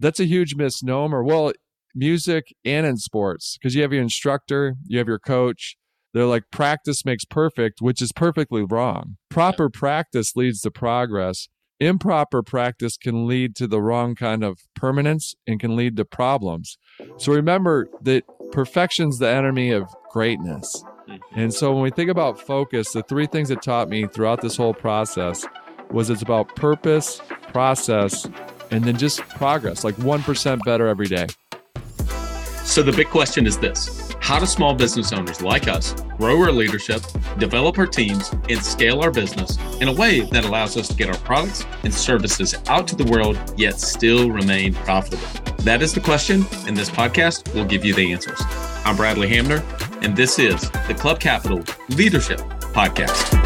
That's a huge misnomer. Well, music and in sports, because you have your instructor, you have your coach. They're like, practice makes perfect, which is perfectly wrong. Proper practice leads to progress. Improper practice can lead to the wrong kind of permanence and can lead to problems. So remember that perfection's the enemy of greatness. Mm-hmm. And so when we think about focus, the three things it taught me throughout this whole process was it's about purpose, process, and then just progress, like 1% better every day. So the big question is this How do small business owners like us grow our leadership, develop our teams, and scale our business in a way that allows us to get our products and services out to the world, yet still remain profitable? That is the question, and this podcast will give you the answers. I'm Bradley Hamner, and this is the Club Capital Leadership Podcast.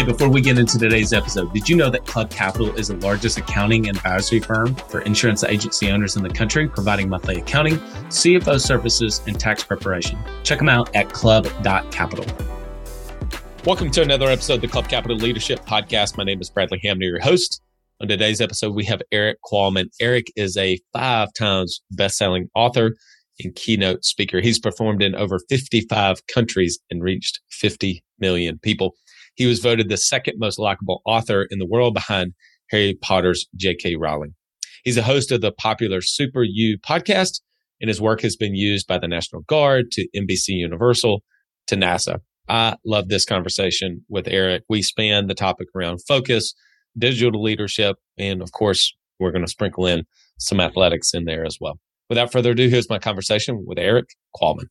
Hey, before we get into today's episode, did you know that Club Capital is the largest accounting and advisory firm for insurance agency owners in the country, providing monthly accounting, CFO services, and tax preparation? Check them out at club.capital. Welcome to another episode of the Club Capital Leadership Podcast. My name is Bradley Hamner, your host. On today's episode, we have Erik Qualman. Erik is a five times best-selling author and keynote speaker. He's performed in over 55 countries and reached 50 million people. He was voted the second most likable author in the world behind Harry Potter's J.K. Rowling. He's a host of the popular Super U podcast, and his work has been used by the National Guard to NBC Universal to NASA. I love this conversation with Erik. We span the topic around focus, digital leadership, and of course, we're going to sprinkle in some athletics in there as well. Without further ado, here's my conversation with Erik Qualman.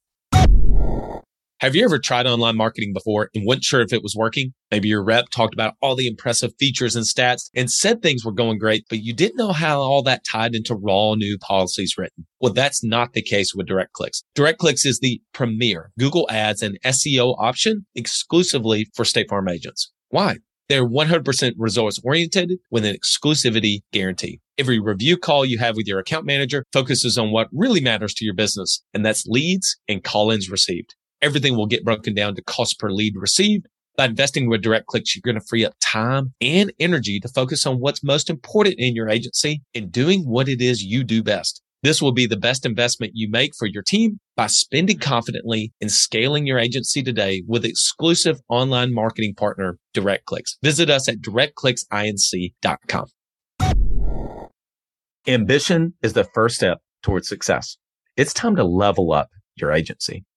Have you ever tried online marketing before and weren't sure if it was working? Maybe your rep talked about all the impressive features and stats and said things were going great, but you didn't know how all that tied into raw new policies written. Well, that's not the case with DirectClicks. DirectClicks is the premier Google Ads and SEO option exclusively for State Farm agents. Why? They're 100% results oriented with an exclusivity guarantee. Every review call you have with your account manager focuses on what really matters to your business, and that's leads and call ins received everything will get broken down to cost per lead received. By investing with DirectClicks, you're going to free up time and energy to focus on what's most important in your agency and doing what it is you do best. This will be the best investment you make for your team by spending confidently and scaling your agency today with exclusive online marketing partner, DirectClicks. Visit us at directclicksinc.com. Ambition is the first step towards success. It's time to level up your agency.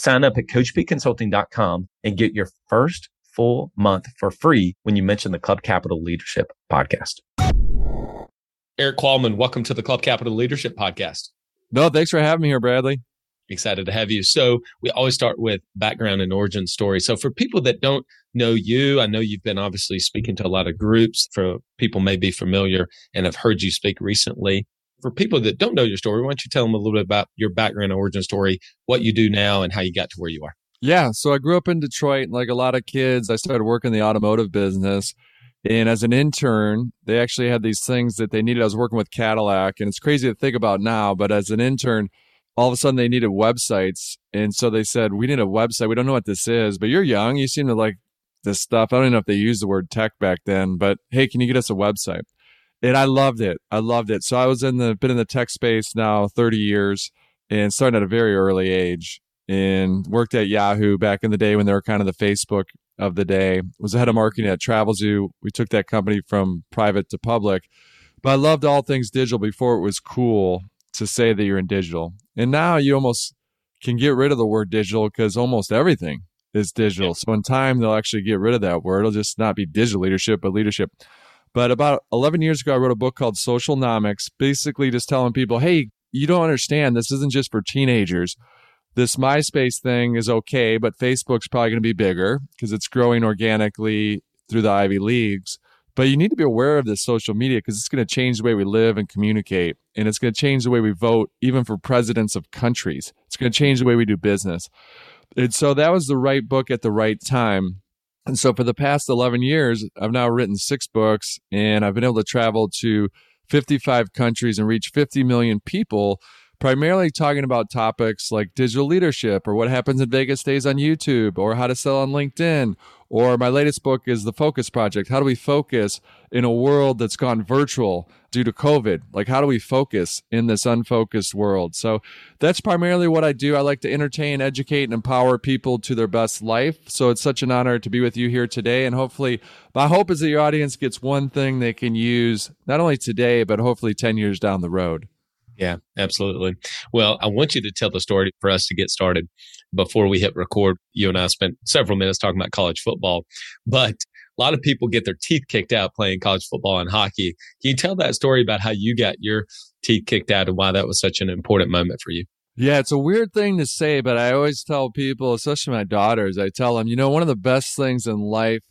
Sign up at coachpconsulting.com and get your first full month for free when you mention the Club Capital Leadership Podcast. Erik Qualman, welcome to the Club Capital Leadership Podcast. No, thanks for having me here, Bradley. Excited to have you. So, we always start with background and origin story. So, for people that don't know you, I know you've been obviously speaking to a lot of groups. For people may be familiar and have heard you speak recently for people that don't know your story, why don't you tell them a little bit about your background, and origin story, what you do now, and how you got to where you are? Yeah. So I grew up in Detroit. Like a lot of kids, I started working in the automotive business. And as an intern, they actually had these things that they needed. I was working with Cadillac, and it's crazy to think about now, but as an intern, all of a sudden they needed websites. And so they said, We need a website. We don't know what this is, but you're young. You seem to like this stuff. I don't even know if they used the word tech back then, but hey, can you get us a website? And I loved it. I loved it. So I was in the been in the tech space now 30 years and started at a very early age and worked at Yahoo back in the day when they were kind of the Facebook of the day. Was the head of marketing at Travelzoo. We took that company from private to public. But I loved all things digital before it was cool to say that you're in digital. And now you almost can get rid of the word digital because almost everything is digital. So in time, they'll actually get rid of that word. It'll just not be digital leadership, but leadership. But about 11 years ago, I wrote a book called Socialnomics, basically just telling people, hey, you don't understand. This isn't just for teenagers. This MySpace thing is okay, but Facebook's probably going to be bigger because it's growing organically through the Ivy Leagues. But you need to be aware of this social media because it's going to change the way we live and communicate. And it's going to change the way we vote, even for presidents of countries. It's going to change the way we do business. And so that was the right book at the right time. And so for the past 11 years, I've now written six books and I've been able to travel to 55 countries and reach 50 million people, primarily talking about topics like digital leadership or what happens in Vegas stays on YouTube or how to sell on LinkedIn or my latest book is The Focus Project. How do we focus in a world that's gone virtual due to COVID? Like, how do we focus in this unfocused world? So, that's primarily what I do. I like to entertain, educate, and empower people to their best life. So, it's such an honor to be with you here today. And hopefully, my hope is that your audience gets one thing they can use not only today, but hopefully 10 years down the road. Yeah, absolutely. Well, I want you to tell the story for us to get started. Before we hit record, you and I spent several minutes talking about college football, but a lot of people get their teeth kicked out playing college football and hockey. Can you tell that story about how you got your teeth kicked out and why that was such an important moment for you? Yeah, it's a weird thing to say, but I always tell people, especially my daughters, I tell them, you know, one of the best things in life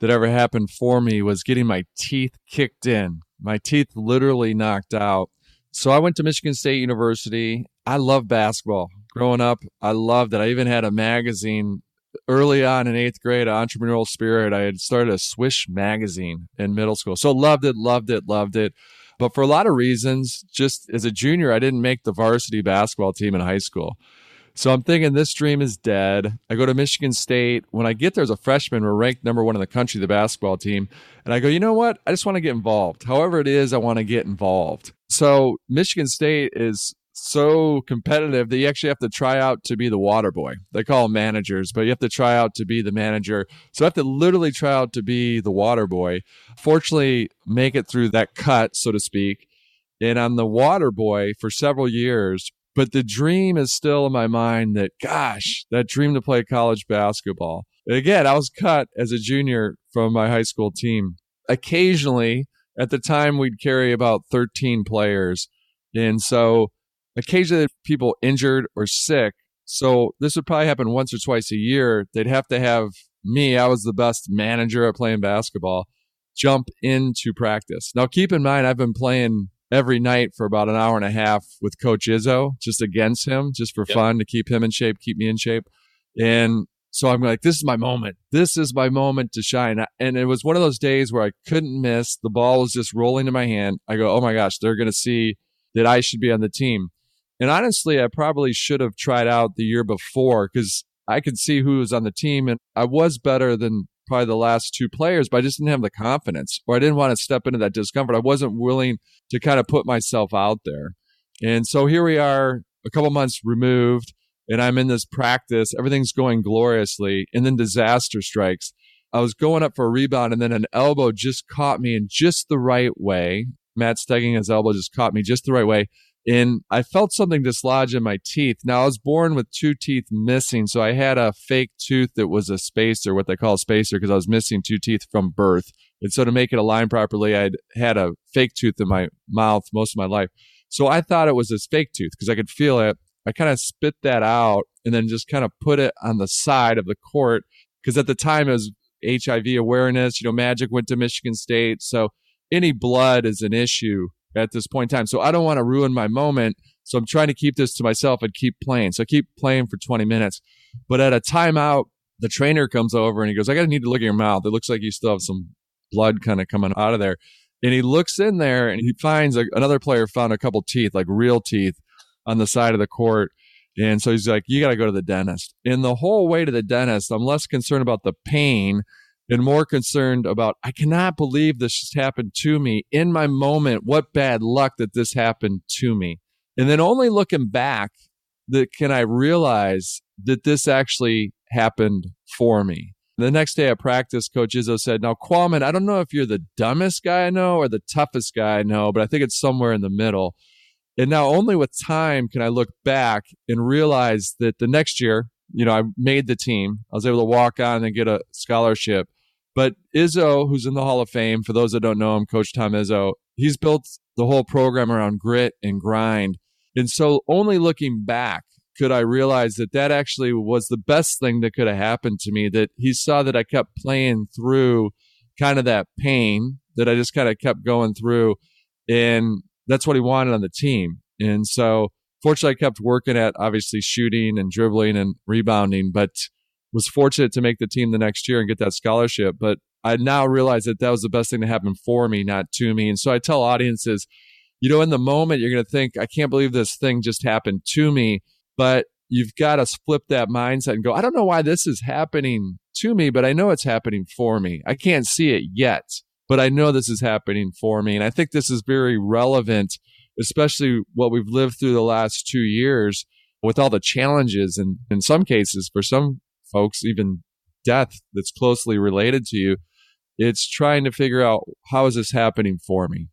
that ever happened for me was getting my teeth kicked in. My teeth literally knocked out so I went to Michigan State University. I love basketball. Growing up, I loved it. I even had a magazine early on in eighth grade, Entrepreneurial Spirit. I had started a Swish magazine in middle school. So loved it, loved it, loved it. But for a lot of reasons, just as a junior, I didn't make the varsity basketball team in high school. So I'm thinking this dream is dead. I go to Michigan State. When I get there as a freshman, we're ranked number one in the country, the basketball team. And I go, you know what? I just want to get involved. However it is, I want to get involved. So Michigan State is so competitive that you actually have to try out to be the water boy. They call them managers, but you have to try out to be the manager. So I have to literally try out to be the water boy. Fortunately, make it through that cut, so to speak. And I'm the water boy for several years. But the dream is still in my mind that, gosh, that dream to play college basketball. And again, I was cut as a junior from my high school team. Occasionally, at the time, we'd carry about 13 players. And so occasionally people injured or sick. So this would probably happen once or twice a year. They'd have to have me, I was the best manager at playing basketball, jump into practice. Now, keep in mind, I've been playing every night for about an hour and a half with Coach Izzo, just against him, just for yep. fun to keep him in shape, keep me in shape. And so I'm like, this is my moment. This is my moment to shine. And it was one of those days where I couldn't miss. The ball was just rolling in my hand. I go, oh my gosh, they're going to see that I should be on the team. And honestly, I probably should have tried out the year before because I could see who was on the team and I was better than probably the last two players, but I just didn't have the confidence or I didn't want to step into that discomfort. I wasn't willing to kind of put myself out there. And so here we are, a couple months removed, and I'm in this practice. Everything's going gloriously, and then disaster strikes. I was going up for a rebound, and then an elbow just caught me in just the right way. Matt Steigenga, his elbow just caught me just the right way and I felt something dislodge in my teeth. Now I was born with two teeth missing, so I had a fake tooth that was a spacer, what they call a spacer, because I was missing two teeth from birth. And so to make it align properly, I'd had a fake tooth in my mouth most of my life. So I thought it was this fake tooth because I could feel it. I kind of spit that out and then just kind of put it on the side of the court because at the time it was HIV awareness. You know, Magic went to Michigan State, so any blood is an issue at this point in time. So I don't want to ruin my moment. So I'm trying to keep this to myself and keep playing. So I keep playing for 20 minutes. But at a timeout, the trainer comes over and he goes, I got to need to look at your mouth. It looks like you still have some blood kind of coming out of there. And he looks in there and he finds a, another player found a couple teeth, like real teeth on the side of the court. And so he's like, you got to go to the dentist. And the whole way to the dentist, I'm less concerned about the pain and more concerned about, I cannot believe this just happened to me in my moment. What bad luck that this happened to me. And then only looking back that can I realize that this actually happened for me. The next day at practice, Coach Izzo said, Now, Qualman, I don't know if you're the dumbest guy I know or the toughest guy I know, but I think it's somewhere in the middle. And now only with time can I look back and realize that the next year, you know, I made the team. I was able to walk on and get a scholarship. But Izzo, who's in the Hall of Fame, for those that don't know him, Coach Tom Izzo, he's built the whole program around grit and grind. And so only looking back could I realize that that actually was the best thing that could have happened to me, that he saw that I kept playing through kind of that pain that I just kind of kept going through. And that's what he wanted on the team. And so fortunately, I kept working at obviously shooting and dribbling and rebounding, but was fortunate to make the team the next year and get that scholarship. But I now realize that that was the best thing to happen for me, not to me. And so I tell audiences, you know, in the moment, you're going to think, I can't believe this thing just happened to me. But you've got to flip that mindset and go, I don't know why this is happening to me, but I know it's happening for me. I can't see it yet, but I know this is happening for me. And I think this is very relevant, especially what we've lived through the last two years with all the challenges and in some cases, for some folks, even death that's closely related to you. It's trying to figure out how is this happening for me?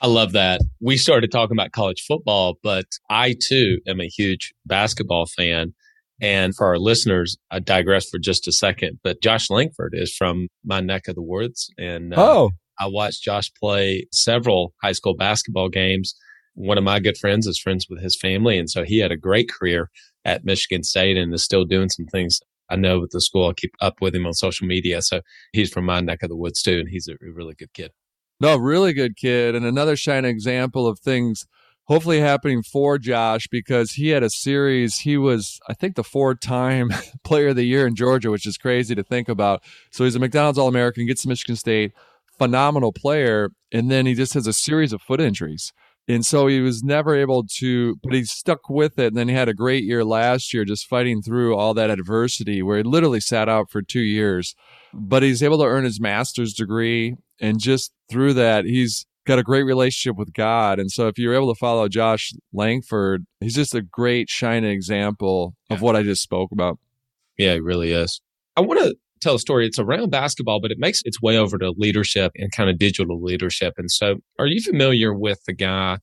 I love that. We started talking about college football, but I too am a huge basketball fan. And for our listeners, I digress for just a second, but Josh Langford is from my neck of the woods. And uh, oh, I watched Josh play several high school basketball games. One of my good friends is friends with his family. And so he had a great career at Michigan State and is still doing some things I know with the school. I keep up with him on social media. So he's from my neck of the woods too. And he's a really good kid. No, really good kid. And another shining example of things hopefully happening for Josh because he had a series. He was, I think, the four time player of the year in Georgia, which is crazy to think about. So he's a McDonald's All American, gets to Michigan State, phenomenal player. And then he just has a series of foot injuries. And so he was never able to, but he stuck with it. And then he had a great year last year, just fighting through all that adversity where he literally sat out for two years. But he's able to earn his master's degree. And just through that, he's got a great relationship with God. And so if you're able to follow Josh Langford, he's just a great shining example of what I just spoke about. Yeah, he really is. I want to tell a story. It's around basketball, but it makes its way over to leadership and kind of digital leadership. And so, are you familiar with the guy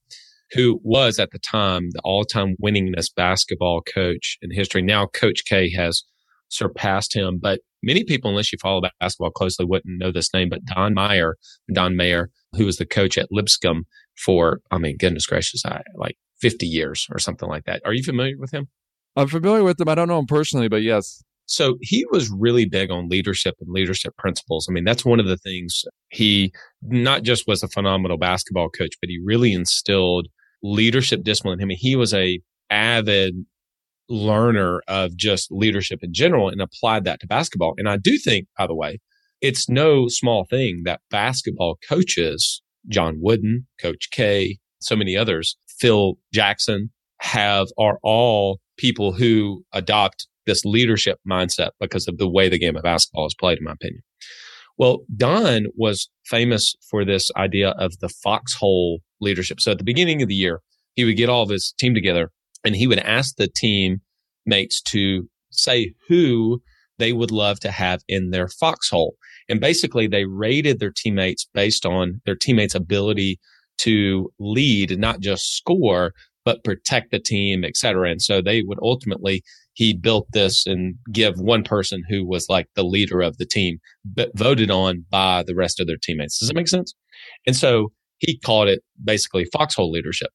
who was at the time the all time winningest basketball coach in history? Now, Coach K has surpassed him, but many people, unless you follow basketball closely, wouldn't know this name. But Don Meyer, Don Meyer, who was the coach at Lipscomb for, I mean, goodness gracious, I, like 50 years or something like that. Are you familiar with him? I'm familiar with him. I don't know him personally, but yes. So he was really big on leadership and leadership principles. I mean, that's one of the things he not just was a phenomenal basketball coach, but he really instilled leadership discipline. I mean, he was a avid learner of just leadership in general and applied that to basketball. And I do think, by the way, it's no small thing that basketball coaches, John Wooden, Coach K, so many others, Phil Jackson, have are all people who adopt this leadership mindset because of the way the game of basketball is played, in my opinion. Well, Don was famous for this idea of the foxhole leadership. So at the beginning of the year, he would get all of his team together and he would ask the team mates to say who they would love to have in their foxhole. And basically they rated their teammates based on their teammates' ability to lead, not just score, but protect the team, et cetera. And so they would ultimately he built this and give one person who was like the leader of the team, but voted on by the rest of their teammates. Does that make sense? And so he called it basically foxhole leadership.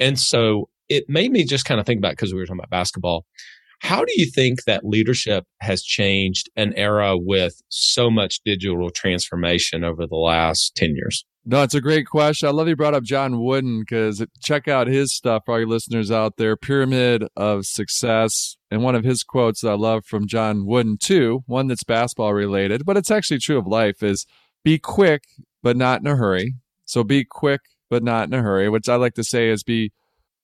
And so it made me just kind of think about because we were talking about basketball. How do you think that leadership has changed an era with so much digital transformation over the last 10 years? No, it's a great question. I love you brought up John Wooden because check out his stuff for all your listeners out there. Pyramid of Success. And one of his quotes that I love from John Wooden, too, one that's basketball related, but it's actually true of life, is be quick, but not in a hurry. So be quick, but not in a hurry, which I like to say is be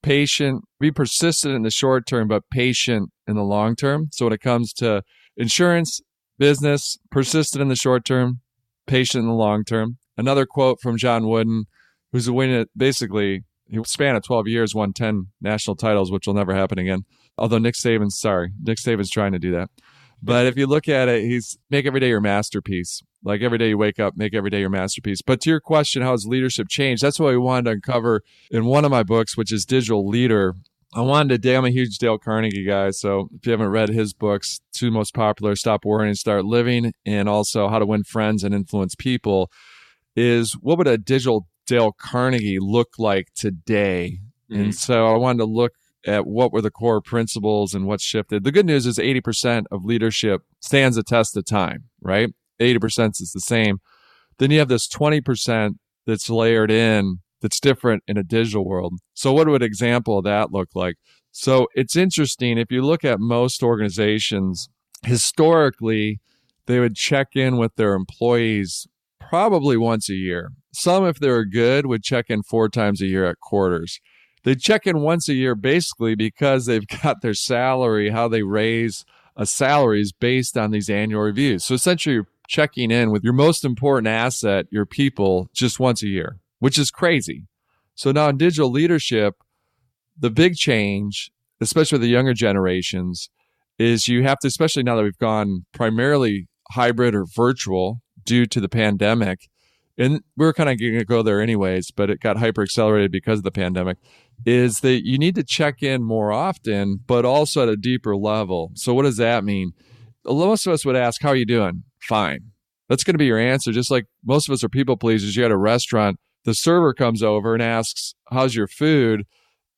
patient, be persistent in the short term, but patient in the long term. So when it comes to insurance, business, persistent in the short term, patient in the long term. Another quote from John Wooden, who's a winner, basically, he span of 12 years, won 10 national titles, which will never happen again. Although Nick Saban's, sorry, Nick Saban's trying to do that. But if you look at it, he's make every day your masterpiece. Like every day you wake up, make every day your masterpiece. But to your question, how has leadership changed? That's what we wanted to uncover in one of my books, which is Digital Leader. I wanted to, I'm a huge Dale Carnegie guy. So if you haven't read his books, two most popular, Stop Worrying and Start Living, and also How to Win Friends and Influence People, is what would a digital Dale Carnegie look like today? Mm-hmm. And so I wanted to look at what were the core principles and what's shifted. The good news is 80% of leadership stands the test of time, right? 80% is the same. Then you have this 20% that's layered in that's different in a digital world. So, what would an example of that look like? So, it's interesting. If you look at most organizations, historically, they would check in with their employees probably once a year. Some, if they were good, would check in four times a year at quarters. They check in once a year basically because they've got their salary, how they raise uh, a salary is based on these annual reviews. So essentially, you're checking in with your most important asset, your people, just once a year, which is crazy. So now in digital leadership, the big change, especially with the younger generations, is you have to, especially now that we've gone primarily hybrid or virtual due to the pandemic, and we were kind of going to go there anyways, but it got hyper accelerated because of the pandemic, is that you need to check in more often, but also at a deeper level. So, what does that mean? Most of us would ask, How are you doing? Fine. That's going to be your answer. Just like most of us are people pleasers. You're at a restaurant, the server comes over and asks, How's your food?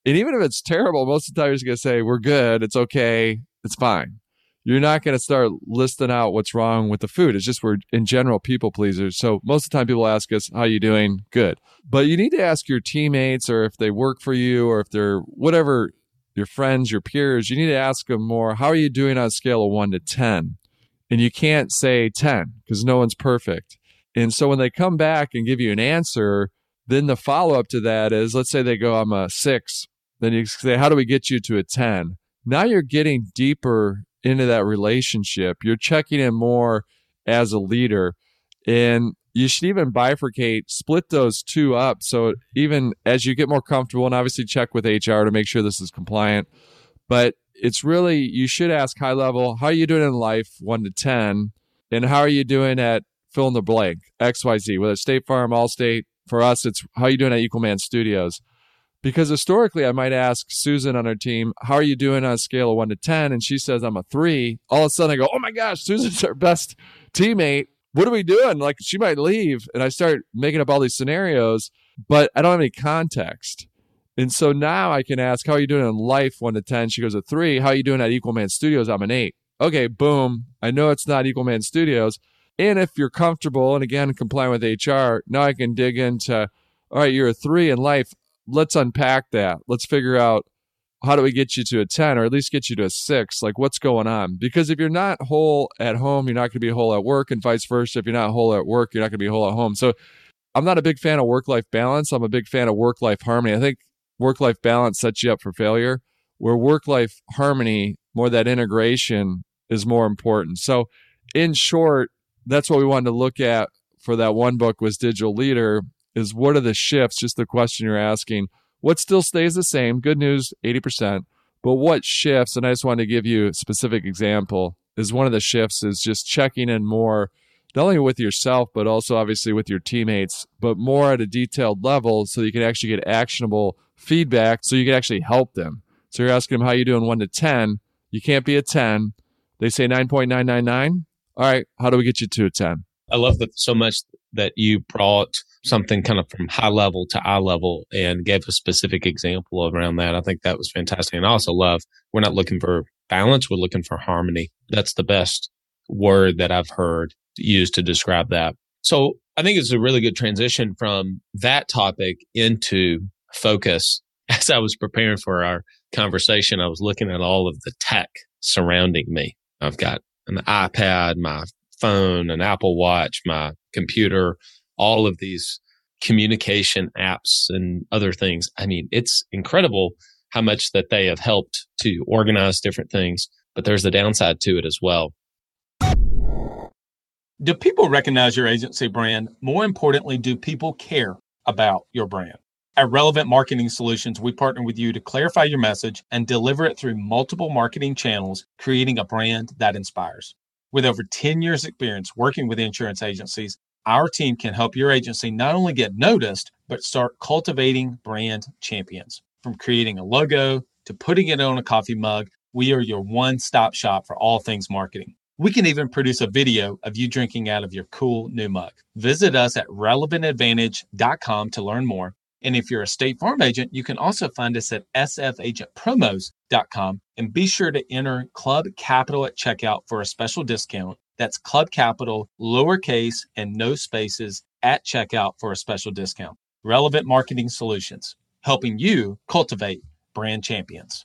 And even if it's terrible, most of the time you're going to say, We're good. It's okay. It's fine you're not going to start listing out what's wrong with the food. It's just we're in general people pleasers. So most of the time people ask us, how are you doing? Good. But you need to ask your teammates or if they work for you or if they're whatever your friends, your peers, you need to ask them more, how are you doing on a scale of one to 10? And you can't say 10 because no one's perfect. And so when they come back and give you an answer, then the follow up to that is let's say they go, I'm a six. Then you say, how do we get you to a 10? Now you're getting deeper into that relationship. You're checking in more as a leader. And you should even bifurcate, split those two up. So even as you get more comfortable, and obviously check with HR to make sure this is compliant. But it's really, you should ask high level, how are you doing in life, one to 10? And how are you doing at fill in the blank, XYZ, whether it's State Farm, Allstate. For us, it's how are you doing at Equalman Studios? Because historically, I might ask Susan on our team, How are you doing on a scale of one to 10? And she says, I'm a three. All of a sudden, I go, Oh my gosh, Susan's our best teammate. What are we doing? Like, she might leave. And I start making up all these scenarios, but I don't have any context. And so now I can ask, How are you doing in life one to 10? She goes, A three. How are you doing at Equalman Studios? I'm an eight. Okay, boom. I know it's not Equalman Studios. And if you're comfortable and again complying with HR, now I can dig into all right, you're a three in life let's unpack that. Let's figure out how do we get you to a 10 or at least get you to a 6 like what's going on? Because if you're not whole at home you're not going to be whole at work and vice versa. If you're not whole at work you're not going to be whole at home. So i'm not a big fan of work life balance. I'm a big fan of work life harmony. I think work life balance sets you up for failure where work life harmony more that integration is more important. So in short that's what we wanted to look at for that one book was digital leader is what are the shifts? Just the question you're asking. What still stays the same? Good news, 80%. But what shifts? And I just wanted to give you a specific example. Is one of the shifts is just checking in more, not only with yourself, but also obviously with your teammates, but more at a detailed level so you can actually get actionable feedback so you can actually help them. So you're asking them how you doing one to 10. You can't be a 10. They say 9.999. All right, how do we get you to a 10? I love that so much that you brought something kind of from high level to eye level and gave a specific example around that. I think that was fantastic. And I also love we're not looking for balance, we're looking for harmony. That's the best word that I've heard used to describe that. So I think it's a really good transition from that topic into focus. As I was preparing for our conversation, I was looking at all of the tech surrounding me. I've got an iPad, my phone, an Apple Watch, my computer, all of these communication apps and other things. I mean, it's incredible how much that they have helped to organize different things, but there's a downside to it as well. Do people recognize your agency brand? More importantly, do people care about your brand? At Relevant Marketing Solutions, we partner with you to clarify your message and deliver it through multiple marketing channels, creating a brand that inspires. With over 10 years' experience working with insurance agencies, our team can help your agency not only get noticed, but start cultivating brand champions. From creating a logo to putting it on a coffee mug, we are your one stop shop for all things marketing. We can even produce a video of you drinking out of your cool new mug. Visit us at relevantadvantage.com to learn more. And if you're a State Farm agent, you can also find us at sfagentpromos.com and be sure to enter Club Capital at checkout for a special discount. That's Club Capital, lowercase and no spaces at checkout for a special discount. Relevant Marketing Solutions, helping you cultivate brand champions.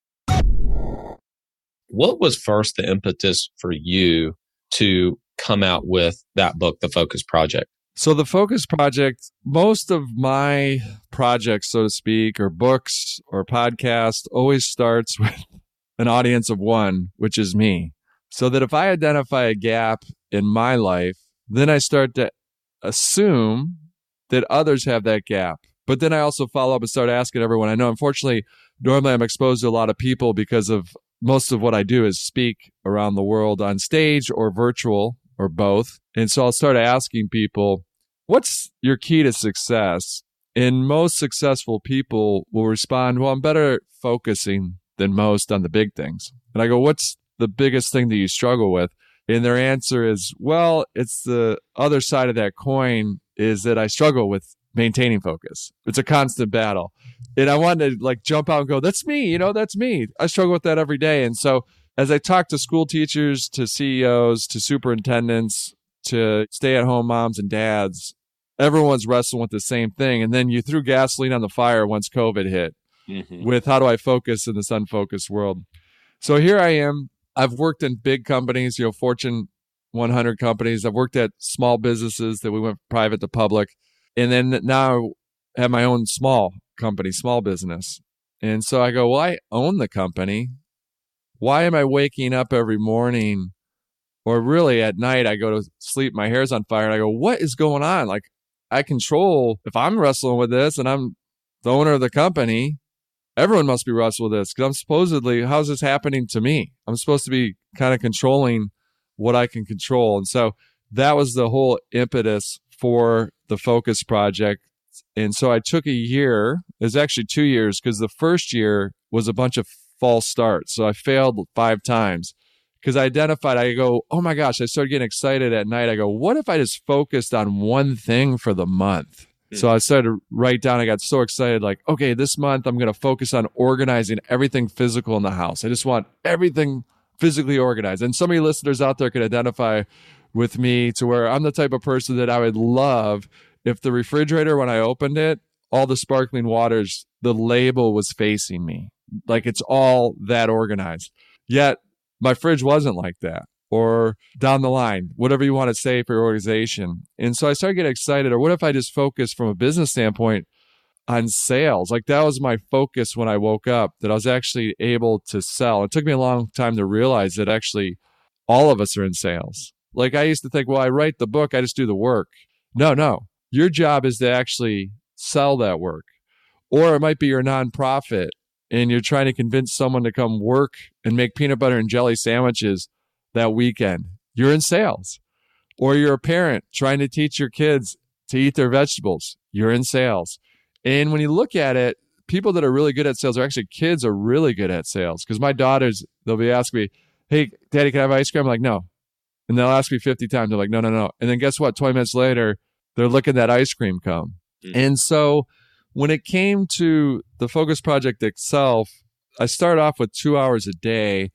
What was first the impetus for you to come out with that book, The Focus Project? So, the Focus Project, most of my projects, so to speak, or books or podcasts, always starts with an audience of one, which is me. So that if I identify a gap in my life, then I start to assume that others have that gap. But then I also follow up and start asking everyone I know. Unfortunately, normally I'm exposed to a lot of people because of most of what I do is speak around the world on stage or virtual or both. And so I'll start asking people, what's your key to success? And most successful people will respond, well, I'm better focusing than most on the big things. And I go, what's the biggest thing that you struggle with? And their answer is, well, it's the other side of that coin is that I struggle with maintaining focus. It's a constant battle. And I wanted to like jump out and go, that's me, you know, that's me. I struggle with that every day. And so as I talk to school teachers, to CEOs, to superintendents, to stay at home moms and dads, everyone's wrestling with the same thing. And then you threw gasoline on the fire once COVID hit mm-hmm. with how do I focus in this unfocused world? So here I am. I've worked in big companies, you know, Fortune 100 companies. I've worked at small businesses that we went private to public and then now I have my own small company, small business. And so I go, well, I own the company. Why am I waking up every morning or really at night? I go to sleep, my hair's on fire. And I go, what is going on? Like, I control, if I'm wrestling with this and I'm the owner of the company, everyone must be wrestling with this because I'm supposedly, how's this happening to me? I'm supposed to be kind of controlling what I can control. And so that was the whole impetus for the Focus Project. And so I took a year, it was actually two years, because the first year was a bunch of false starts. So I failed five times because I identified, I go, oh my gosh, I started getting excited at night. I go, what if I just focused on one thing for the month? Hmm. So I started to write down. I got so excited, like, okay, this month I'm going to focus on organizing everything physical in the house. I just want everything physically organized. And so many listeners out there could identify with me to where I'm the type of person that I would love if the refrigerator, when I opened it, all the sparkling waters, the label was facing me. Like it's all that organized. Yet my fridge wasn't like that. Or down the line, whatever you want to say for your organization. And so I started getting excited. Or what if I just focus from a business standpoint on sales? Like that was my focus when I woke up, that I was actually able to sell. It took me a long time to realize that actually all of us are in sales like I used to think, well, I write the book, I just do the work. No, no. Your job is to actually sell that work. Or it might be your nonprofit and you're trying to convince someone to come work and make peanut butter and jelly sandwiches that weekend. You're in sales. Or you're a parent trying to teach your kids to eat their vegetables. You're in sales. And when you look at it, people that are really good at sales are actually kids are really good at sales. Because my daughters, they'll be asking me, Hey, daddy, can I have ice cream? I'm like, no. And they'll ask me 50 times. They're like, no, no, no. And then guess what? 20 minutes later, they're looking at ice cream cone. Mm-hmm. And so when it came to the focus project itself, I started off with two hours a day,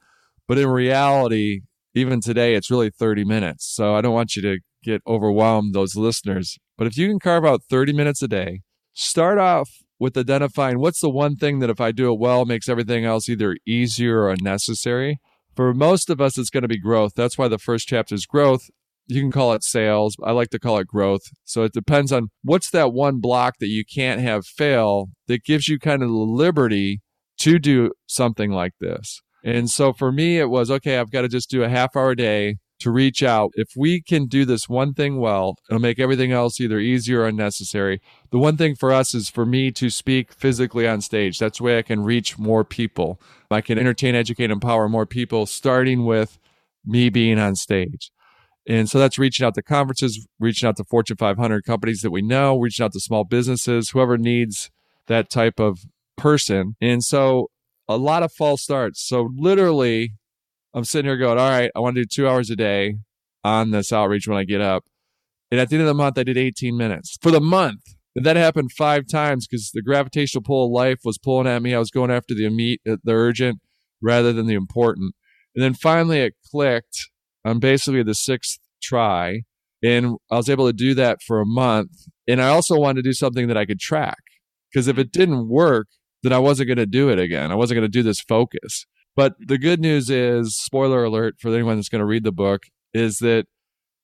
but in reality, even today, it's really 30 minutes. So I don't want you to get overwhelmed, those listeners. But if you can carve out 30 minutes a day, start off with identifying what's the one thing that if I do it well makes everything else either easier or unnecessary. For most of us, it's going to be growth. That's why the first chapter is growth. You can call it sales. I like to call it growth. So it depends on what's that one block that you can't have fail that gives you kind of the liberty to do something like this. And so for me, it was okay, I've got to just do a half hour a day to reach out. If we can do this one thing well, it'll make everything else either easier or unnecessary. The one thing for us is for me to speak physically on stage. That's the way I can reach more people. I can entertain, educate, empower more people, starting with me being on stage. And so that's reaching out to conferences, reaching out to Fortune 500 companies that we know, reaching out to small businesses, whoever needs that type of person. And so a lot of false starts. So literally, I'm sitting here going, all right, I want to do two hours a day on this outreach when I get up. And at the end of the month, I did 18 minutes for the month. And that happened five times because the gravitational pull of life was pulling at me. I was going after the immediate, uh, the urgent rather than the important. And then finally it clicked on basically the sixth try. And I was able to do that for a month. And I also wanted to do something that I could track because if it didn't work, then I wasn't going to do it again. I wasn't going to do this focus. But the good news is, spoiler alert for anyone that's going to read the book, is that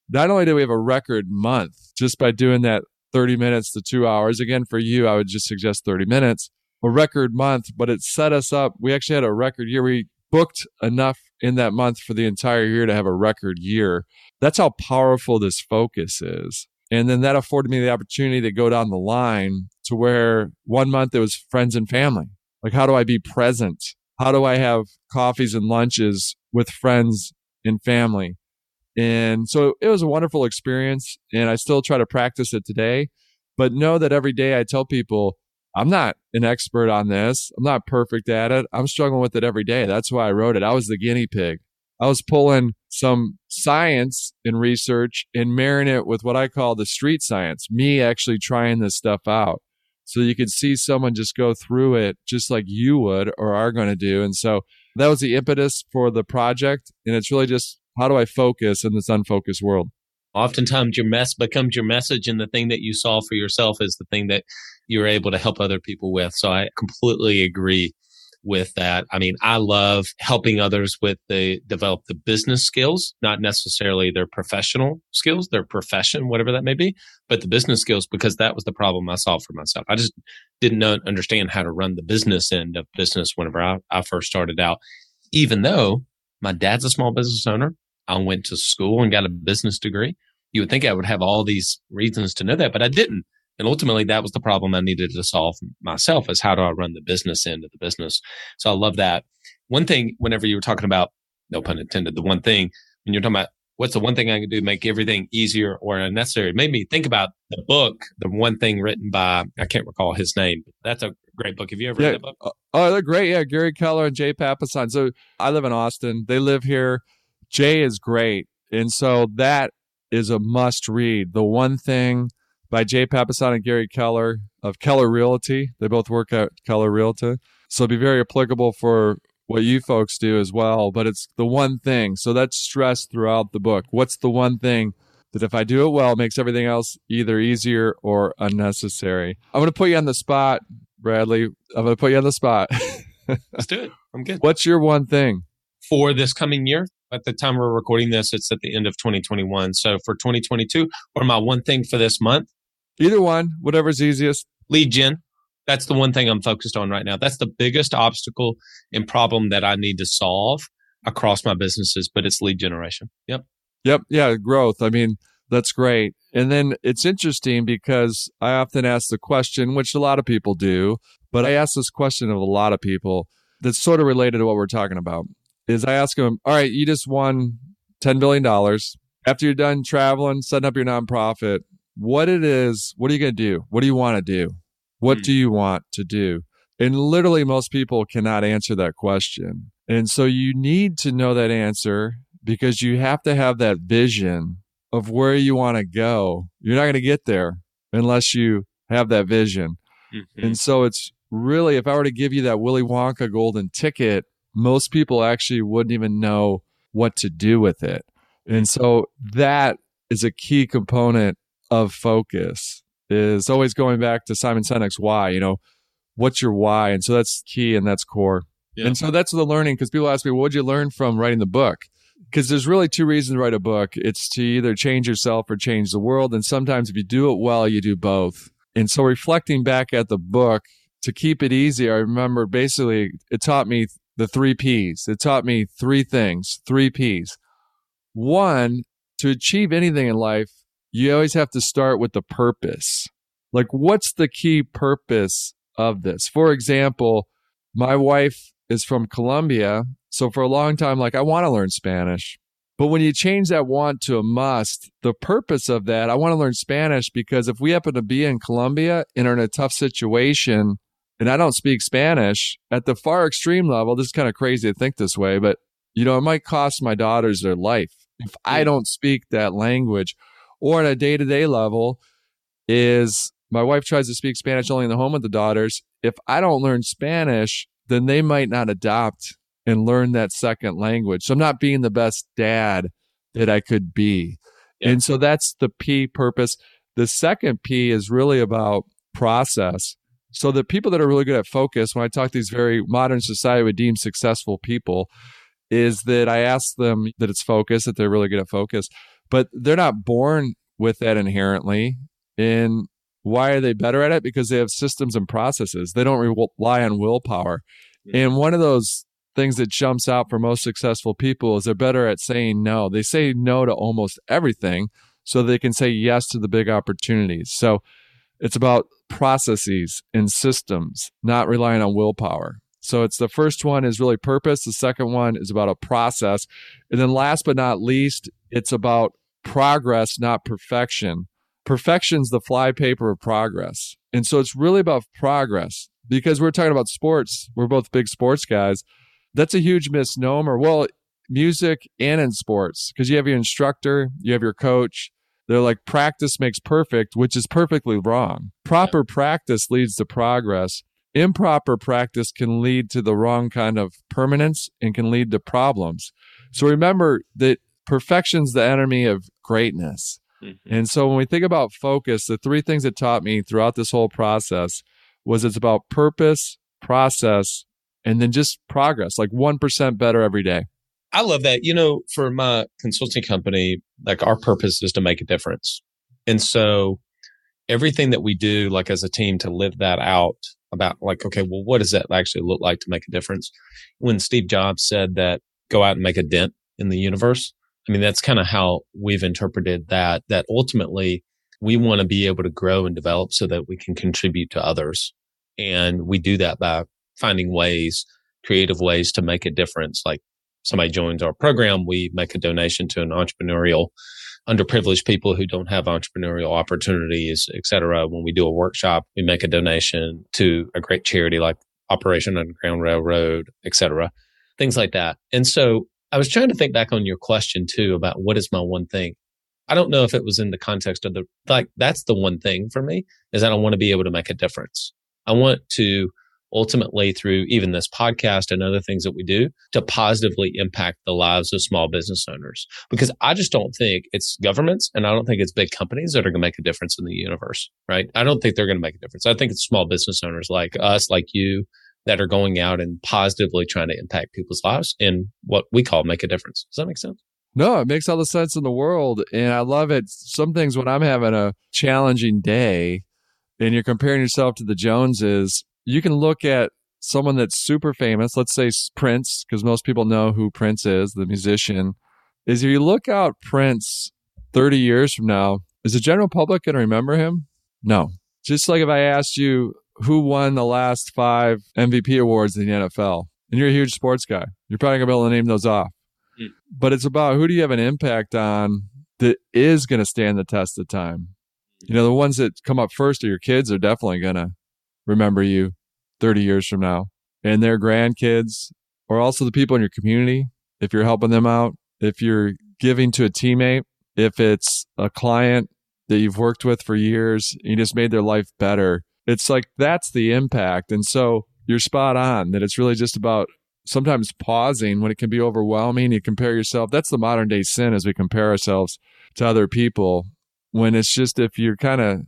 not only do we have a record month just by doing that 30 minutes to two hours, again, for you, I would just suggest 30 minutes, a record month, but it set us up. We actually had a record year. We booked enough in that month for the entire year to have a record year. That's how powerful this focus is. And then that afforded me the opportunity to go down the line to where one month it was friends and family. Like, how do I be present how do I have coffees and lunches with friends and family? And so it was a wonderful experience. And I still try to practice it today. But know that every day I tell people, I'm not an expert on this. I'm not perfect at it. I'm struggling with it every day. That's why I wrote it. I was the guinea pig. I was pulling some science and research and marrying it with what I call the street science, me actually trying this stuff out so you could see someone just go through it just like you would or are going to do. And so that was the impetus for the project. And it's really just how do I focus in this unfocused world? Oftentimes, your mess becomes your message, and the thing that you solve for yourself is the thing that you're able to help other people with. So I completely agree with that. I mean, I love helping others with the develop the business skills, not necessarily their professional skills, their profession, whatever that may be, but the business skills because that was the problem I solved for myself. I just didn't know, understand how to run the business end of business whenever I, I first started out. Even though my dad's a small business owner, I went to school and got a business degree. You would think I would have all these reasons to know that, but I didn't. And ultimately, that was the problem I needed to solve myself is how do I run the business end of the business? So I love that. One thing, whenever you were talking about, no pun intended, the one thing, when you're talking about what's the one thing I can do to make everything easier or unnecessary, it made me think about the book, the one thing written by, I can't recall his name. That's a great book. Have you ever yeah. read that book? Uh, oh, they're great. Yeah. Gary Keller and Jay Papasan. So I live in Austin. They live here. Jay is great. And so that is a must read. The one thing by Jay Papasan and Gary Keller of Keller Realty. They both work at Keller Realty. So it'd be very applicable for what you folks do as well. But it's the one thing. So that's stressed throughout the book. What's the one thing that if I do it well, makes everything else either easier or unnecessary? I'm going to put you on the spot, Bradley. I'm going to put you on the spot. Let's do it. I'm good. What's your one thing? For this coming year? At the time we're recording this, it's at the end of 2021. So for 2022, or my one thing for this month, Either one, whatever's easiest. Lead gen. That's the one thing I'm focused on right now. That's the biggest obstacle and problem that I need to solve across my businesses, but it's lead generation. Yep. Yep. Yeah. Growth. I mean, that's great. And then it's interesting because I often ask the question, which a lot of people do, but I ask this question of a lot of people that's sort of related to what we're talking about. Is I ask them, all right, you just won $10 billion after you're done traveling, setting up your nonprofit, what it is, what are you going to do? What do you want to do? What Hmm. do you want to do? And literally, most people cannot answer that question. And so you need to know that answer because you have to have that vision of where you want to go. You're not going to get there unless you have that vision. Mhm. And so it's really, if I were to give you that Willy Wonka golden ticket, most people actually wouldn't even know what to do with it. And so that is a key component of focus is always going back to Simon Sinek's why, you know, what's your why? And so that's key and that's core. Yeah. And so that's the learning because people ask me, what did you learn from writing the book? Because there's really two reasons to write a book. It's to either change yourself or change the world. And sometimes if you do it well, you do both. And so reflecting back at the book to keep it easy, I remember basically it taught me the three P's. It taught me three things, three P's. One, to achieve anything in life, you always have to start with the purpose. Like, what's the key purpose of this? For example, my wife is from Colombia. So for a long time, like, I want to learn Spanish. But when you change that want to a must, the purpose of that, I want to learn Spanish because if we happen to be in Colombia and are in a tough situation and I don't speak Spanish at the far extreme level, this is kind of crazy to think this way, but you know, it might cost my daughters their life if I don't speak that language. Or at a day to day level, is my wife tries to speak Spanish only in the home with the daughters. If I don't learn Spanish, then they might not adopt and learn that second language. So I'm not being the best dad that I could be. Yeah. And so that's the P purpose. The second P is really about process. So the people that are really good at focus, when I talk to these very modern society would deem successful people, is that I ask them that it's focus, that they're really good at focus, but they're not born with that inherently. And why are they better at it? Because they have systems and processes. They don't rely on willpower. And one of those things that jumps out for most successful people is they're better at saying no. They say no to almost everything so they can say yes to the big opportunities. So it's about processes and systems, not relying on willpower. So it's the first one is really purpose. The second one is about a process. And then last but not least, it's about progress, not perfection. Perfection's the flypaper of progress. And so it's really about progress because we're talking about sports. We're both big sports guys. That's a huge misnomer. Well, music and in sports because you have your instructor, you have your coach. They're like practice makes perfect, which is perfectly wrong. Proper practice leads to progress. Improper practice can lead to the wrong kind of permanence and can lead to problems. So remember that perfection's the enemy of greatness. Mhm. And so when we think about focus, the three things it taught me throughout this whole process was it's about purpose, process, and then just progress, like 1% better every day. I love that. You know, for my consulting company, like our purpose is to make a difference. And so everything that we do, like as a team to live that out about like, okay, well, what does that actually look like to make a difference? When Steve Jobs said that go out and make a dent in the universe, I mean, that's kind of how we've interpreted that, that ultimately we want to be able to grow and develop so that we can contribute to others. And we do that by finding ways, creative ways to make a difference. Like somebody joins our program, we make a donation to an entrepreneurial, underprivileged people who don't have entrepreneurial opportunities, et cetera. When we do a workshop, we make a donation to a great charity like Operation Underground Railroad, et cetera, things like that. And so I was trying to think back on your question too about what is my one thing. I don't know if it was in the context of the, like, that's the one thing for me is I don't want to be able to make a difference. I want to ultimately through even this podcast and other things that we do to positively impact the lives of small business owners. Because I just don't think it's governments and I don't think it's big companies that are going to make a difference in the universe, right? I don't think they're going to make a difference. I think it's small business owners like us, like you, that are going out and positively trying to impact people's lives in what we call make a difference. Does that make sense? No, it makes all the sense in the world. And I love it. Some things when I'm having a challenging day and you're comparing yourself to the Joneses, you can look at someone that's super famous, let's say Prince, because most people know who Prince is, the musician. Is if you look out Prince 30 years from now, is the general public going to remember him? No. Just like if I asked you who won the last five MVP awards in the NFL, and you're a huge sports guy, you're probably going to be able to name those off. Hmm. But it's about who do you have an impact on that is going to stand the test of time. You know, the ones that come up first are your kids are definitely going to remember you 30 years from now and their grandkids or also the people in your community. If you're helping them out, if you're giving to a teammate, if it's a client that you've worked with for years, you just made their life better. It's like that's the impact. And so you're spot on that it's really just about sometimes pausing when it can be overwhelming. You compare yourself. That's the modern day sin as we compare ourselves to other people. When it's just if you're kind of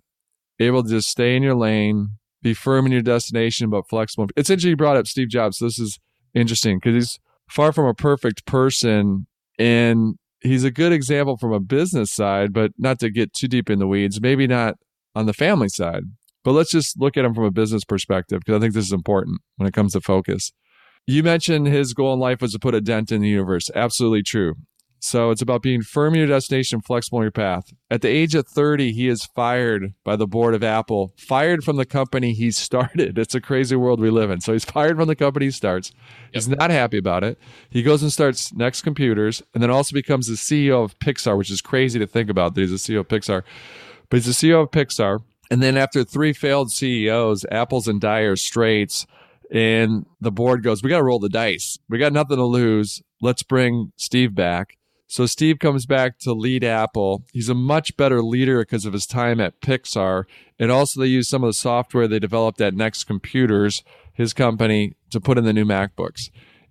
able to just stay in your lane, be firm in your destination, but flexible. It's interesting you brought up Steve Jobs. This is interesting because he's far from a perfect person and he's a good example from a business side, but not to get too deep in the weeds, maybe not on the family side. But let's just look at him from a business perspective because I think this is important when it comes to focus. You mentioned his goal in life was to put a dent in the universe. Absolutely true. So it's about being firm in your destination, flexible in your path. At the age of 30, he is fired by the board of Apple, fired from the company he started. It's a crazy world we live in. So he's fired from the company he starts. Yep. He's not happy about it. He goes and starts Next Computers and then also becomes the CEO of Pixar, which is crazy to think about that he's the CEO of Pixar. But he's the CEO of Pixar. And then after three failed CEOs, Apple's in dire straits and the board goes, "We got to roll the dice. We got nothing to lose. Let's bring Steve back." So Steve comes back to lead Apple. He's a much better leader because of his time at Pixar, and also they use some of the software they developed at Next Computers, his company, to put in the new MacBooks.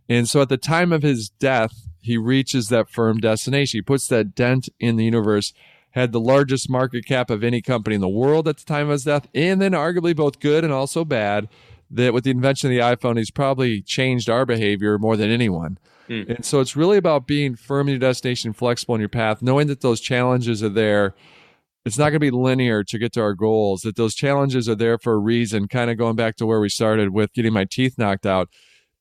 And so at the time of his death, he reaches that firm destination. He puts that dent in the universe had the largest market cap of any company in the world at the time of his death, and then arguably both good and also bad that with the invention of the iPhone, he's probably changed our behavior more than anyone. Mm. And so it's really about being firm in your destination, flexible in your path, knowing that those challenges are there. It's not going to be linear to get to our goals, that those challenges are there for a reason. Kind of going back to where we started with getting my teeth knocked out,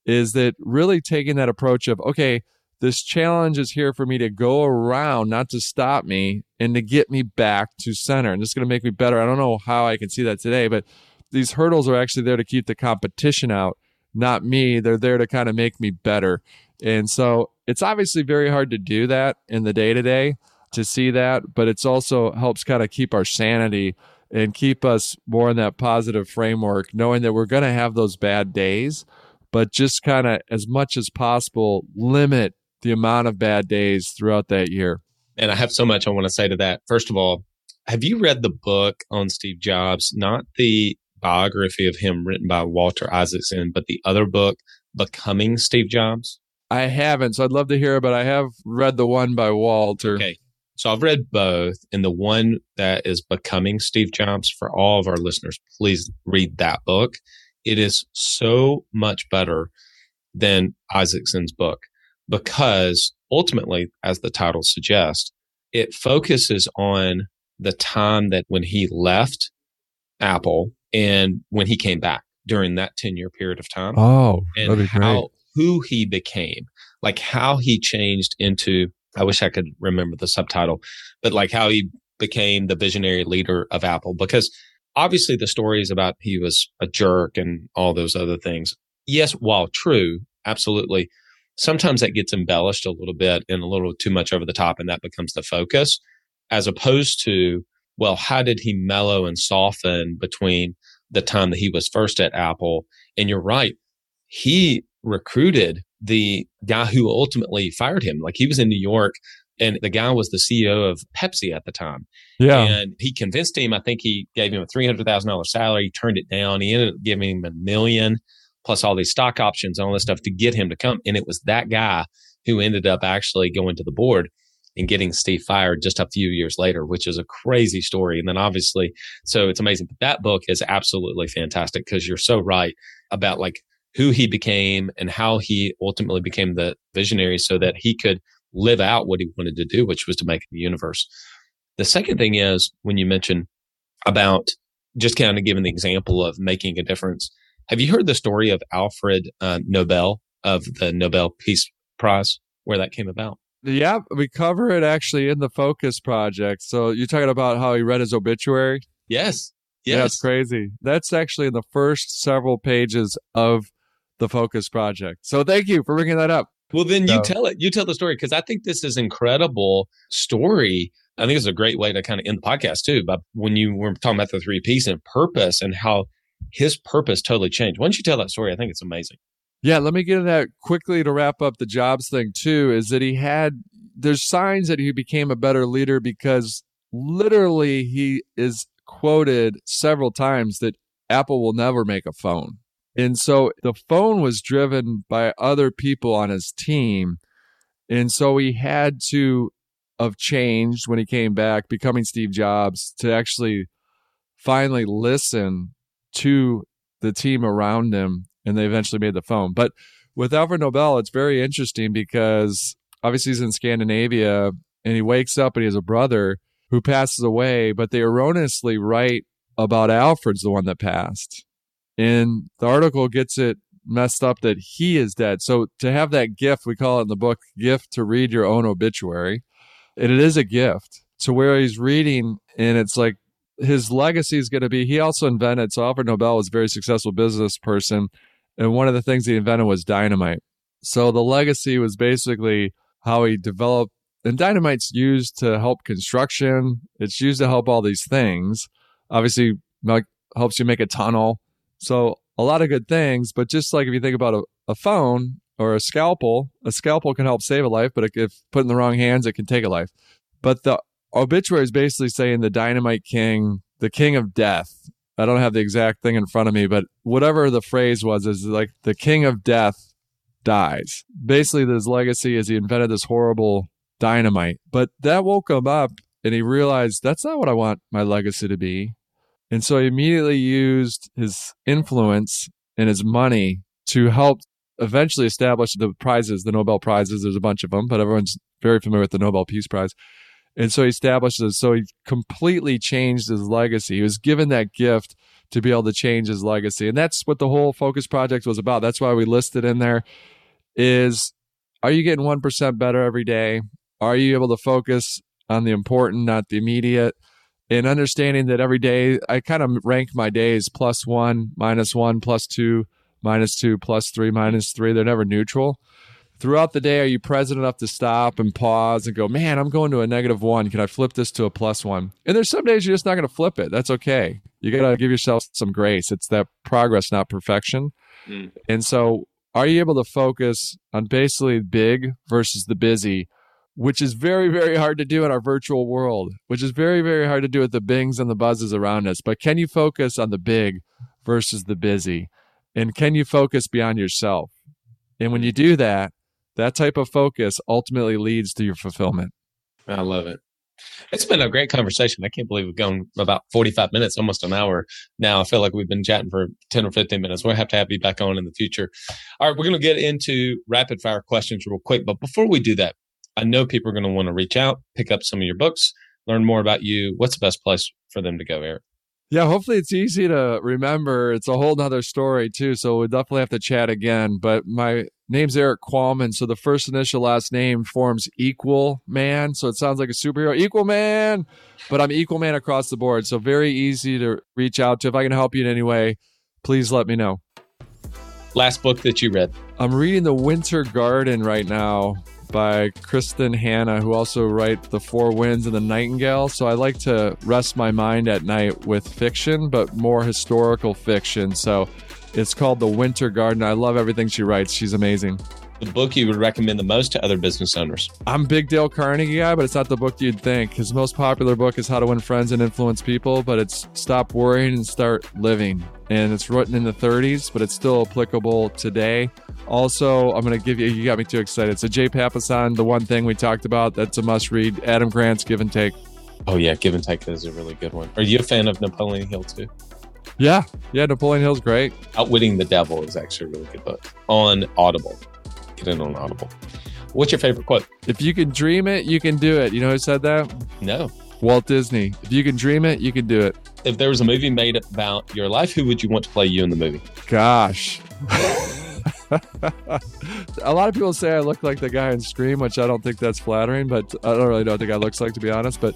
is that really taking that approach of, okay, this challenge is here for me to go around, not to stop me and to get me back to center. And it's going to make me better. I don't know how I can see that today, but these hurdles are actually there to keep the competition out, not me. They're there to kind of make me better. And so it's obviously very hard to do that in the day to day to see that, but it's also helps kind of keep our sanity and keep us more in that positive framework, knowing that we're going to have those bad days, but just kind of as much as possible limit the amount of bad days throughout that year. And I have so much I want to say to that. First of all, have you read the book on Steve Jobs? Not the biography of him written by Walter Isaacson, but the other book, Becoming Steve Jobs? I haven't, so I'd love to hear, it, but I have read the one by Walter. Okay. So I've read both, and the one that is Becoming Steve Jobs for all of our listeners, please read that book. It is so much better than Isaacson's book because ultimately, as the title suggests, it focuses on the time that when he left Apple and when he came back during that 10 year period of time. Oh, and how, who he became, like how he changed into, I wish I could remember the subtitle, but like how he became the visionary leader of Apple because obviously the stories about he was a jerk and all those other things. Yes, while true, absolutely. Sometimes that gets embellished a little bit and a little too much over the top and that becomes the focus as opposed to well, how did he mellow and soften between the time that he was first at Apple? And you're right. He recruited the guy who ultimately fired him. Like he was in New York and the guy was the CEO of Pepsi at the time. Yeah. And he convinced him, I think he gave him a $300,000 salary, he turned it down. He ended up giving him a million plus all these stock options and all this stuff to get him to come. And it was that guy who ended up actually going to the board and getting Steve fired just a few years later, which is a crazy story. And then obviously, so it's amazing. But that book is absolutely fantastic because you're so right about like who he became and how he ultimately became the visionary so that he could live out what he wanted to do, which was to make the universe. The second thing is when you mention about just kind of giving the example of making a difference. Have you heard the story of Alfred uh, Nobel of the Nobel Peace Prize, where that came about? Yeah, we cover it actually in the Focus Project. So you're talking about how he read his obituary? Yes. Yes. That's crazy. That's actually in the first several pages of the Focus Project. So thank you for bringing that up. Well, then so. you tell it. You tell the story because I think this is incredible story I think it's a great way to kind of end the podcast too. But when you were talking about the three P's and purpose and how his purpose totally changed. Why don't you tell that story? I think it's amazing. Yeah, let me get into that quickly to wrap up the jobs thing too. Is that he had there's signs that he became a better leader because literally he is quoted several times that Apple will never make a phone. And so the phone was driven by other people on his team. And so he had to have changed when he came back, becoming Steve Jobs, to actually finally listen to the team around him. And they eventually made the phone. But with Alfred Nobel, it's very interesting because obviously he's in Scandinavia and he wakes up and he has a brother who passes away, but they erroneously write about Alfred's the one that passed. And the article gets it messed up that he is dead. So to have that gift, we call it in the book, gift to read your own obituary. And it is a gift to where he's reading and it's like his legacy is going to be he also invented so Alfred Nobel was a very successful business person and one of the things he invented was dynamite. So the legacy was basically how he developed and dynamite's used to help construction. It's used to help all these things. Obviously, helps you make a tunnel. So a lot of good things. But just like if you think about a, a phone or a scalpel, a scalpel can help save a life, but if put in the wrong hands, it can take a life. But the obituary is basically saying the dynamite king, the king of death. I don't have the exact thing in front of me, but whatever the phrase was is like the king of death dies. Basically, his legacy is he invented this horrible dynamite. But that woke him up and he realized that's not what I want my legacy to be. And so he immediately used his influence and his money to help eventually establish the prizes, the Nobel Prizes. There's a bunch of them, but everyone's very familiar with the Nobel Peace Prize. And so he established it. So he completely changed his legacy. He was given that gift to be able to change his legacy. And that's what the whole focus project was about. That's why we listed in there is are you getting 1% better every day? Are you able to focus on the important, not the immediate? And understanding that every day I kind of rank my days plus one, minus one, plus two, minus two, plus three, minus three. They're never neutral. Throughout the day, are you present enough to stop and pause and go, man, I'm going to a negative one. Can I flip this to a plus one? And there's some days you're just not going to flip it. That's okay. You got to give yourself some grace. It's that progress, not perfection. Mm. And so, are you able to focus on basically big versus the busy? Which is very, very hard to do in our virtual world, which is very, very hard to do with the bings and the buzzes around us. But can you focus on the big versus the busy? And can you focus beyond yourself? And when you do that, that type of focus ultimately leads to your fulfillment. I love it. It's been a great conversation. I can't believe we've gone about 45 minutes, almost an hour now. I feel like we've been chatting for 10 or 15 minutes. We'll have to have you back on in the future. All right, we're going to get into rapid fire questions real quick. But before we do that, I know people are going to want to reach out, pick up some of your books, learn more about you. What's the best place for them to go, Erik? Yeah, hopefully it's easy to remember. It's a whole nother story too, so we definitely have to chat again. But my name's Erik Qualman, so the first initial last name forms Equalman, so it sounds like a superhero, Equal Man. But I'm Equalman across the board, so very easy to reach out to. If I can help you in any way, please let me know. Last book that you read? I'm reading The Winter Garden right now by Kristin Hannah, who also write The Four Winds and The Nightingale. So I like to rest my mind at night with fiction, but more historical fiction. So it's called The Winter Garden. I love everything she writes. She's amazing. The book you would recommend the most to other business owners? I'm big Dale Carnegie guy, but it's not the book you'd think. His most popular book is How to Win Friends and Influence People, but it's Stop Worrying and Start Living. And it's written in the 30s, but it's still applicable today. Also, I'm going to give you, you got me too excited. So, Jay Papasan, the one thing we talked about, that's a must read. Adam Grant's Give and Take. Oh, yeah. Give and Take is a really good one. Are you a fan of Napoleon Hill too? Yeah. Yeah. Napoleon Hill's great. Outwitting the Devil is actually a really good book on Audible. Get it on Audible. What's your favorite quote? If you can dream it, you can do it. You know who said that? No. Walt Disney. If you can dream it, you can do it. If there was a movie made about your life, who would you want to play you in the movie? Gosh. a lot of people say I look like the guy in Scream, which I don't think that's flattering, but I don't really know what the guy looks like to be honest. But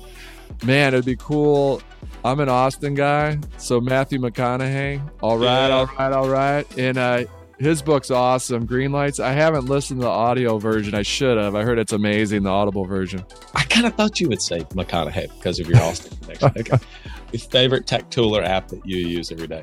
man, it'd be cool. I'm an Austin guy, so Matthew McConaughey. All right, yeah. all right, all right. And uh, his book's awesome. Green Lights. I haven't listened to the audio version. I should have. I heard it's amazing, the Audible version. I kind of thought you would say McConaughey because of your Austin connection. Okay. Your favorite tech tool or app that you use every day?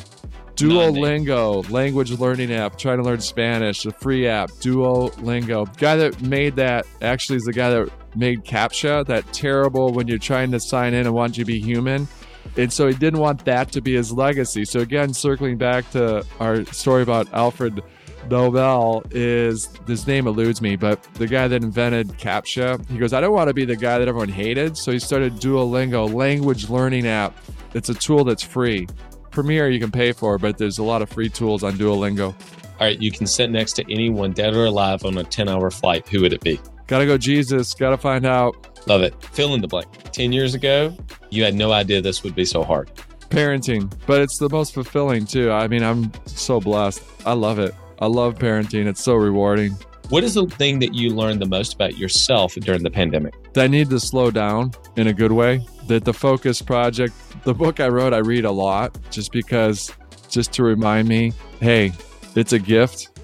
Duolingo, language learning app, trying to learn Spanish, a free app, Duolingo. Guy that made that actually is the guy that made CAPTCHA, that terrible when you're trying to sign in and want you to be human. And so he didn't want that to be his legacy. So again, circling back to our story about Alfred Nobel is his name eludes me, but the guy that invented CAPTCHA, he goes, I don't want to be the guy that everyone hated. So he started Duolingo, language learning app. It's a tool that's free. Premiere you can pay for, but there's a lot of free tools on Duolingo. All right, you can sit next to anyone dead or alive on a 10 hour flight. Who would it be? Gotta go, Jesus. Gotta find out. Love it. Fill in the blank. 10 years ago, you had no idea this would be so hard. Parenting, but it's the most fulfilling too. I mean, I'm so blessed. I love it. I love parenting. It's so rewarding. What is the thing that you learned the most about yourself during the pandemic? That I need to slow down in a good way. That the Focus Project, the book I wrote, I read a lot just because, just to remind me, hey, it's a gift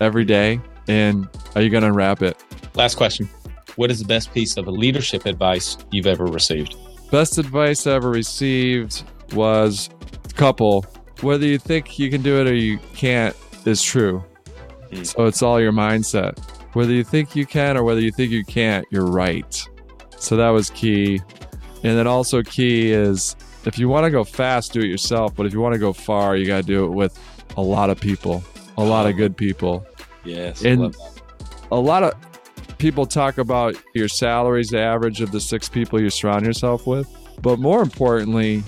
every day. And are you going to unwrap it? Last question. What is the best piece of leadership advice you've ever received? Best advice I ever received was a couple. Whether you think you can do it or you can't is true. Mm. So it's all your mindset. Whether you think you can or whether you think you can't, you're right. So that was key. And then also key is if you want to go fast, do it yourself. But if you want to go far, you got to do it with a lot of people, a lot of good people. Yes. And a lot of people talk about your salaries, the average of the six people you surround yourself with. But more importantly,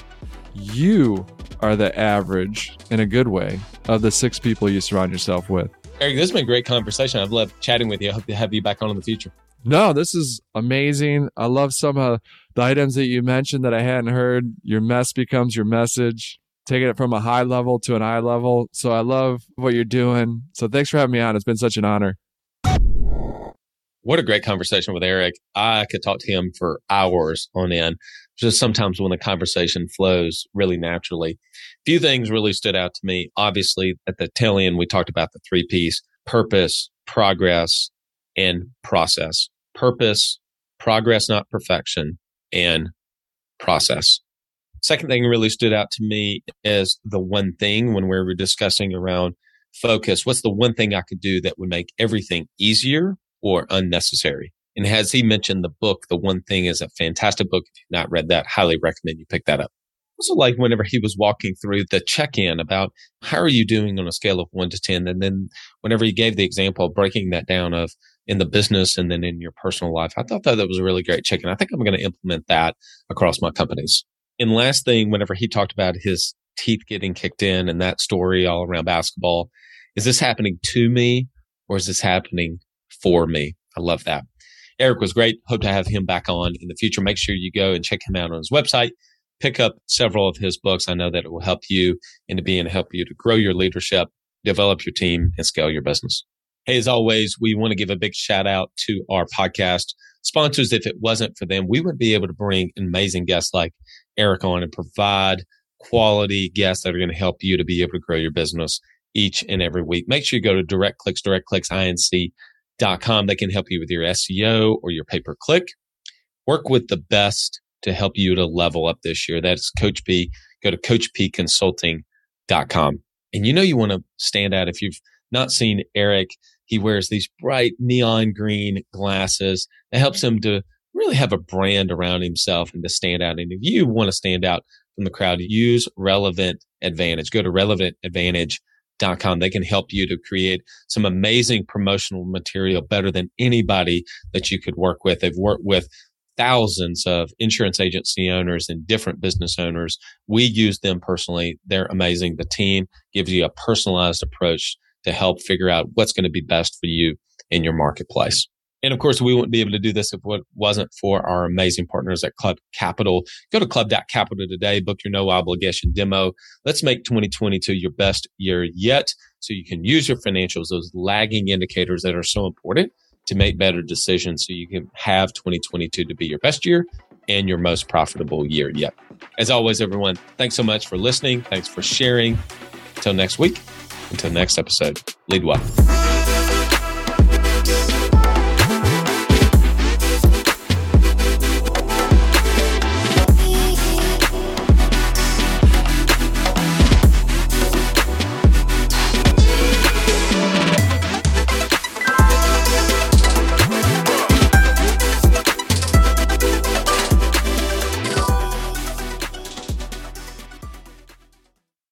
you are the average in a good way of the six people you surround yourself with. Erik, this has been a great conversation. I've loved chatting with you. I hope to have you back on in the future. No, this is amazing. I love some of the items that you mentioned that I hadn't heard. Your mess becomes your message, taking it from a high level to an eye level. So I love what you're doing. So thanks for having me on. It's been such an honor. What a great conversation with Erik. I could talk to him for hours on end. Just sometimes when the conversation flows really naturally. A few things really stood out to me. Obviously, at the tail end, we talked about the three P's purpose, progress, and process. Purpose, progress, not perfection, and process. Second thing really stood out to me is the one thing when we were discussing around focus. What's the one thing I could do that would make everything easier or unnecessary? And has he mentioned the book, The One Thing is a fantastic book. If you've not read that, highly recommend you pick that up. Also, like whenever he was walking through the check in about how are you doing on a scale of one to 10? And then whenever he gave the example of breaking that down of in the business and then in your personal life, I thought that, that was a really great check in. I think I'm going to implement that across my companies. And last thing, whenever he talked about his teeth getting kicked in and that story all around basketball, is this happening to me or is this happening for me? I love that. Erik was great. Hope to have him back on in the future. Make sure you go and check him out on his website. Pick up several of his books. I know that it will help you and to be and help you to grow your leadership, develop your team, and scale your business. Hey, as always, we want to give a big shout out to our podcast sponsors. If it wasn't for them, we wouldn't be able to bring amazing guests like Erik on and provide quality guests that are going to help you to be able to grow your business each and every week. Make sure you go to Direct Clicks, Direct Clicks, INC com. They can help you with your SEO or your pay per click. Work with the best to help you to level up this year. That's Coach P. Go to coachpconsulting.com. And you know, you want to stand out. If you've not seen Erik, he wears these bright neon green glasses. It helps him to really have a brand around himself and to stand out. And if you want to stand out from the crowd, use Relevant Advantage. Go to Relevant Advantage Com. They can help you to create some amazing promotional material better than anybody that you could work with. They've worked with thousands of insurance agency owners and different business owners. We use them personally. They're amazing. The team gives you a personalized approach to help figure out what's going to be best for you in your marketplace. And of course, we wouldn't be able to do this if it wasn't for our amazing partners at Club Capital. Go to club.capital today, book your no obligation demo. Let's make 2022 your best year yet so you can use your financials, those lagging indicators that are so important to make better decisions so you can have 2022 to be your best year and your most profitable year yet. As always, everyone, thanks so much for listening. Thanks for sharing. Until next week, Until next episode, lead well.